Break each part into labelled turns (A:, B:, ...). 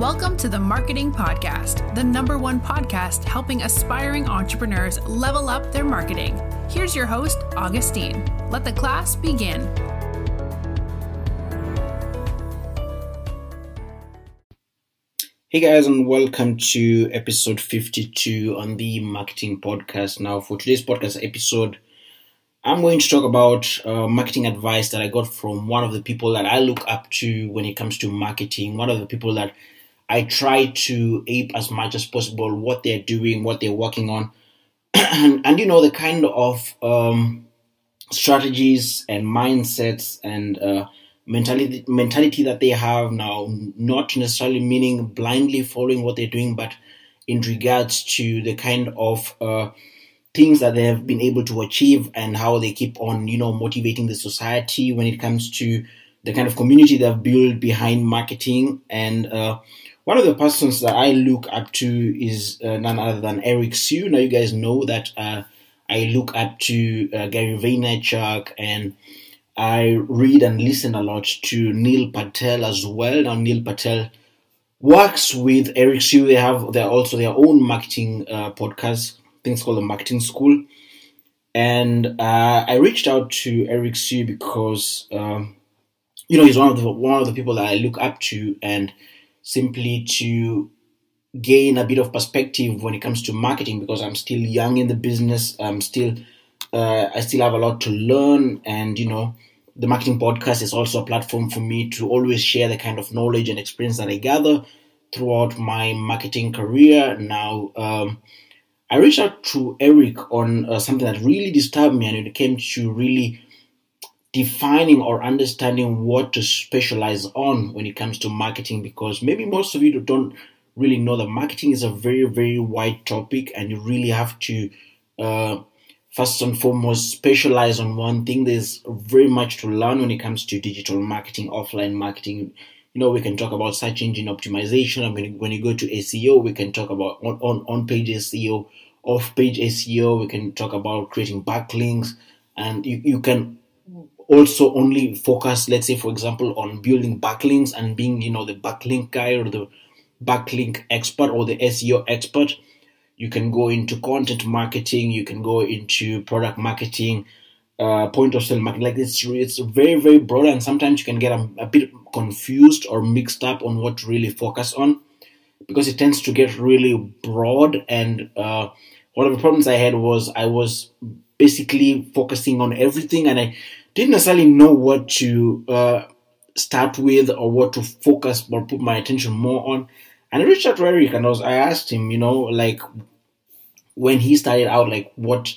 A: Welcome to the Marketing Podcast, the number one podcast helping aspiring entrepreneurs level up their marketing. Here's your host, Augustine. Let the class begin.
B: Hey guys, and welcome to episode 52 on the Marketing Podcast. Now, for today's podcast episode, I'm going to talk about uh, marketing advice that I got from one of the people that I look up to when it comes to marketing. One of the people that I try to ape as much as possible what they're doing, what they're working on, and, and, you know the kind of um, strategies and mindsets and uh, mentality mentality that they have now. Not necessarily meaning blindly following what they're doing, but in regards to the kind of uh, things that they have been able to achieve and how they keep on, you know, motivating the society when it comes to the kind of community they've built behind marketing. And uh, one of the persons that I look up to is uh, none other than Eric Siu. Now, you guys know that uh, I look up to uh, Gary Vaynerchuk and I read and listen a lot to Neil Patel as well. Now, Neil Patel works with Eric Siu. They have their also their own marketing uh, podcast things called the marketing school. And uh, I reached out to Eric Siu because um, you know he's one of the one of the people that I look up to, and simply to gain a bit of perspective when it comes to marketing because I'm still young in the business. I'm still uh, I still have a lot to learn, and you know the marketing podcast is also a platform for me to always share the kind of knowledge and experience that I gather throughout my marketing career. Now. Um, I reached out to Eric on uh, something that really disturbed me, and it came to really defining or understanding what to specialize on when it comes to marketing. Because maybe most of you don't really know that marketing is a very, very wide topic, and you really have to uh, first and foremost specialize on one thing. There's very much to learn when it comes to digital marketing, offline marketing. You know, we can talk about search engine optimization. I mean, when you go to SEO, we can talk about on, on, on page SEO off page SEO. We can talk about creating backlinks, and you, you can also only focus, let's say, for example, on building backlinks and being, you know, the backlink guy or the backlink expert or the SEO expert. You can go into content marketing. You can go into product marketing, uh, point of sale marketing. Like it's it's very very broad, and sometimes you can get a, a bit confused or mixed up on what really focus on because it tends to get really broad and uh, one of the problems I had was I was basically focusing on everything and I didn't necessarily know what to uh, start with or what to focus or put my attention more on. And I reached out to Eric and I was I asked him, you know, like when he started out, like what,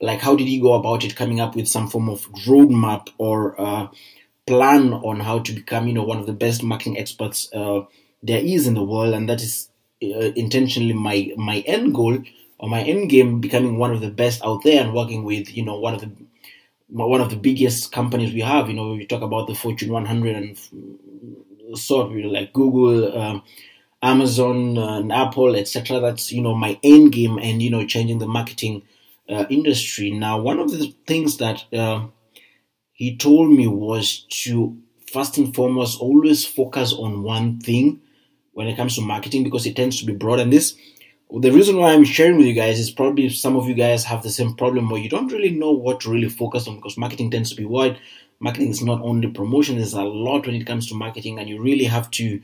B: like how did he go about it, coming up with some form of roadmap or uh, plan on how to become, you know, one of the best marketing experts uh, there is in the world, and that is uh, intentionally my my end goal or my end game becoming one of the best out there and working with you know one of the one of the biggest companies we have. You know, we talk about the Fortune 100 and sort of like Google, um, Amazon, uh, and Apple, etc. That's you know my end game, and you know changing the marketing uh, industry. Now, one of the things that uh, he told me was to first and foremost always focus on one thing when it comes to marketing because it tends to be broad. And this the reason why I'm sharing with you guys is probably some of you guys have the same problem where you don't really know what to really focus on because marketing tends to be wide. Marketing is not only promotion, there's a lot when it comes to marketing, and you really have to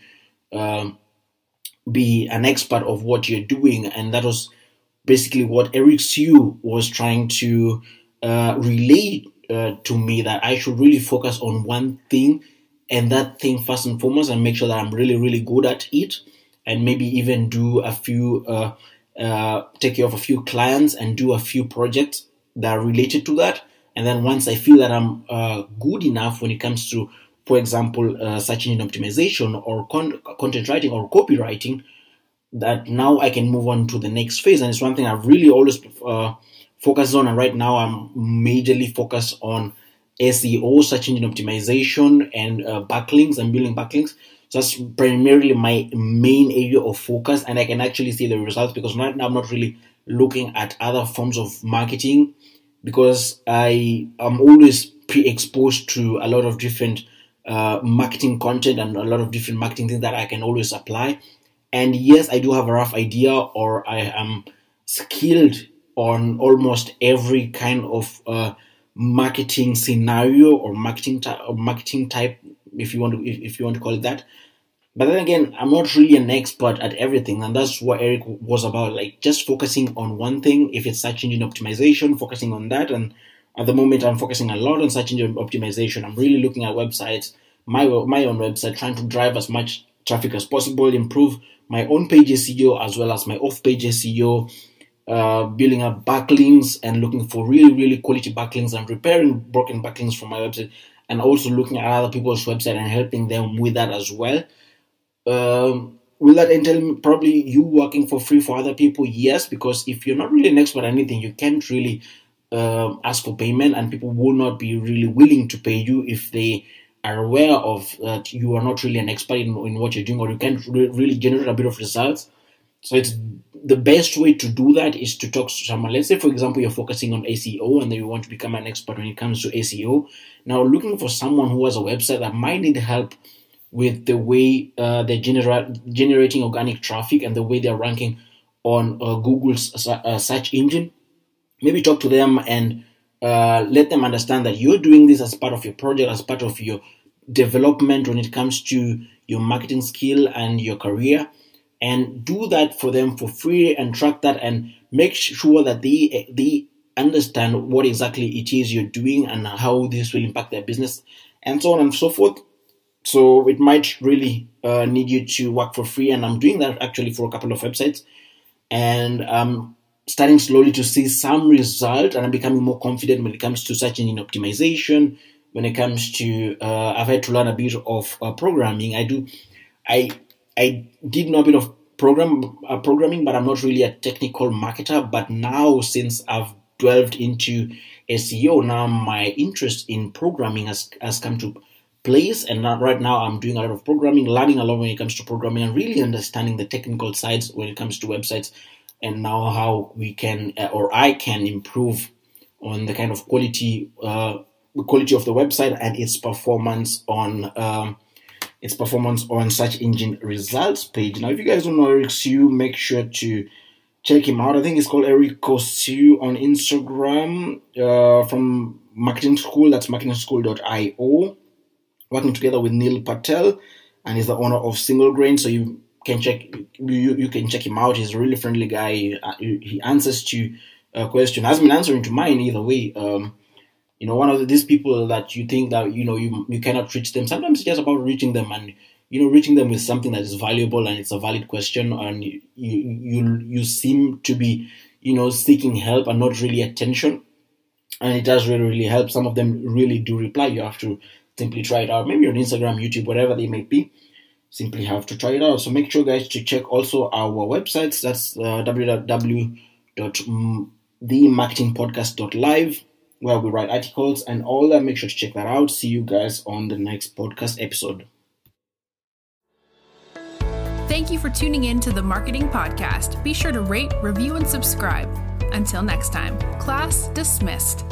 B: um, be an expert of what you're doing. And that was basically what Eric Siu was trying to uh, relay uh, to me that I should really focus on one thing and that thing first and foremost and make sure that I'm really, really good at it and maybe even do a few, uh, uh, take care of a few clients and do a few projects that are related to that. And then once I feel that I'm uh, good enough when it comes to, for example, uh, search engine optimization or con- content writing or copywriting, that now I can move on to the next phase. And it's one thing I've really always uh, focused on. And right now I'm majorly focused on SEO, search engine optimization, and uh, backlinks and building backlinks. That's primarily my main area of focus, and I can actually see the results because right now I'm not really looking at other forms of marketing because I am always pre-exposed to a lot of different uh, marketing content and a lot of different marketing things that I can always apply. And yes, I do have a rough idea, or I am skilled on almost every kind of uh, marketing scenario or marketing or marketing type, if you want to, if, if you want to call it that. But then again, I'm not really an expert at everything, and that's what Eric was about. Like just focusing on one thing. If it's search engine optimization, focusing on that. And at the moment, I'm focusing a lot on search engine optimization. I'm really looking at websites, my my own website, trying to drive as much traffic as possible, improve my own page SEO as well as my off-page SEO, uh, building up backlinks and looking for really, really quality backlinks and repairing broken backlinks from my website, and also looking at other people's website and helping them with that as well. Um, will that entail probably you working for free for other people? Yes, because if you're not really an expert at anything, you can't really um, ask for payment, and people will not be really willing to pay you if they are aware of that you are not really an expert in, in what you're doing or you can't re- really generate a bit of results. So it's the best way to do that is to talk to someone. Let's say, for example, you're focusing on SEO and then you want to become an expert when it comes to SEO. Now, looking for someone who has a website that might need help with the way uh, they're genera- generating organic traffic and the way they're ranking on uh, Google's uh, search engine. Maybe talk to them and uh, let them understand that you're doing this as part of your project, as part of your development when it comes to your marketing skill and your career. And do that for them for free and track that and make sure that they they understand what exactly it is you're doing and how this will impact their business and so on and so forth. So it might really uh, need you to work for free, and I'm doing that actually for a couple of websites, and I'm starting slowly to see some result, and I'm becoming more confident when it comes to search engine optimization. When it comes to, uh, I've had to learn a bit of uh, programming. I do, I I did know a bit of program uh, programming, but I'm not really a technical marketer. But now, since I've delved into SEO, now my interest in programming has has come to place. And right now, I'm doing a lot of programming, learning a lot when it comes to programming, and really understanding the technical sides when it comes to websites, and now how we can uh, or I can improve on the kind of quality uh, quality of the website and its performance on. Um, its performance on search engine results page. Now, if you guys don't know Eric Siu, make sure to check him out. I think it's called Eric Siu on Instagram uh, from Marketing School. That's marketingschool.io working together with Neil Patel, and he's the owner of Single Grain. So you can check you, you can check him out. He's a really friendly guy. Uh, he answers to a question. Has been answering to mine either way. Um, you know, one of these people that you think that you know you you cannot reach them. Sometimes it's just about reaching them and you know reaching them with something that is valuable and it's a valid question and you you you seem to be you know seeking help and not really attention and it does really really help some of them really do reply you have to simply try it out. Maybe on Instagram, YouTube, whatever they may be. Simply have to try it out. So make sure, guys, to check also our websites. That's uh, www.themarketingpodcast.live, where we write articles and all that. Make sure to check that out. See you guys on the next podcast episode.
A: Thank you for tuning in to the Marketing Podcast. Be sure to rate, review, and subscribe. Until next time, class dismissed.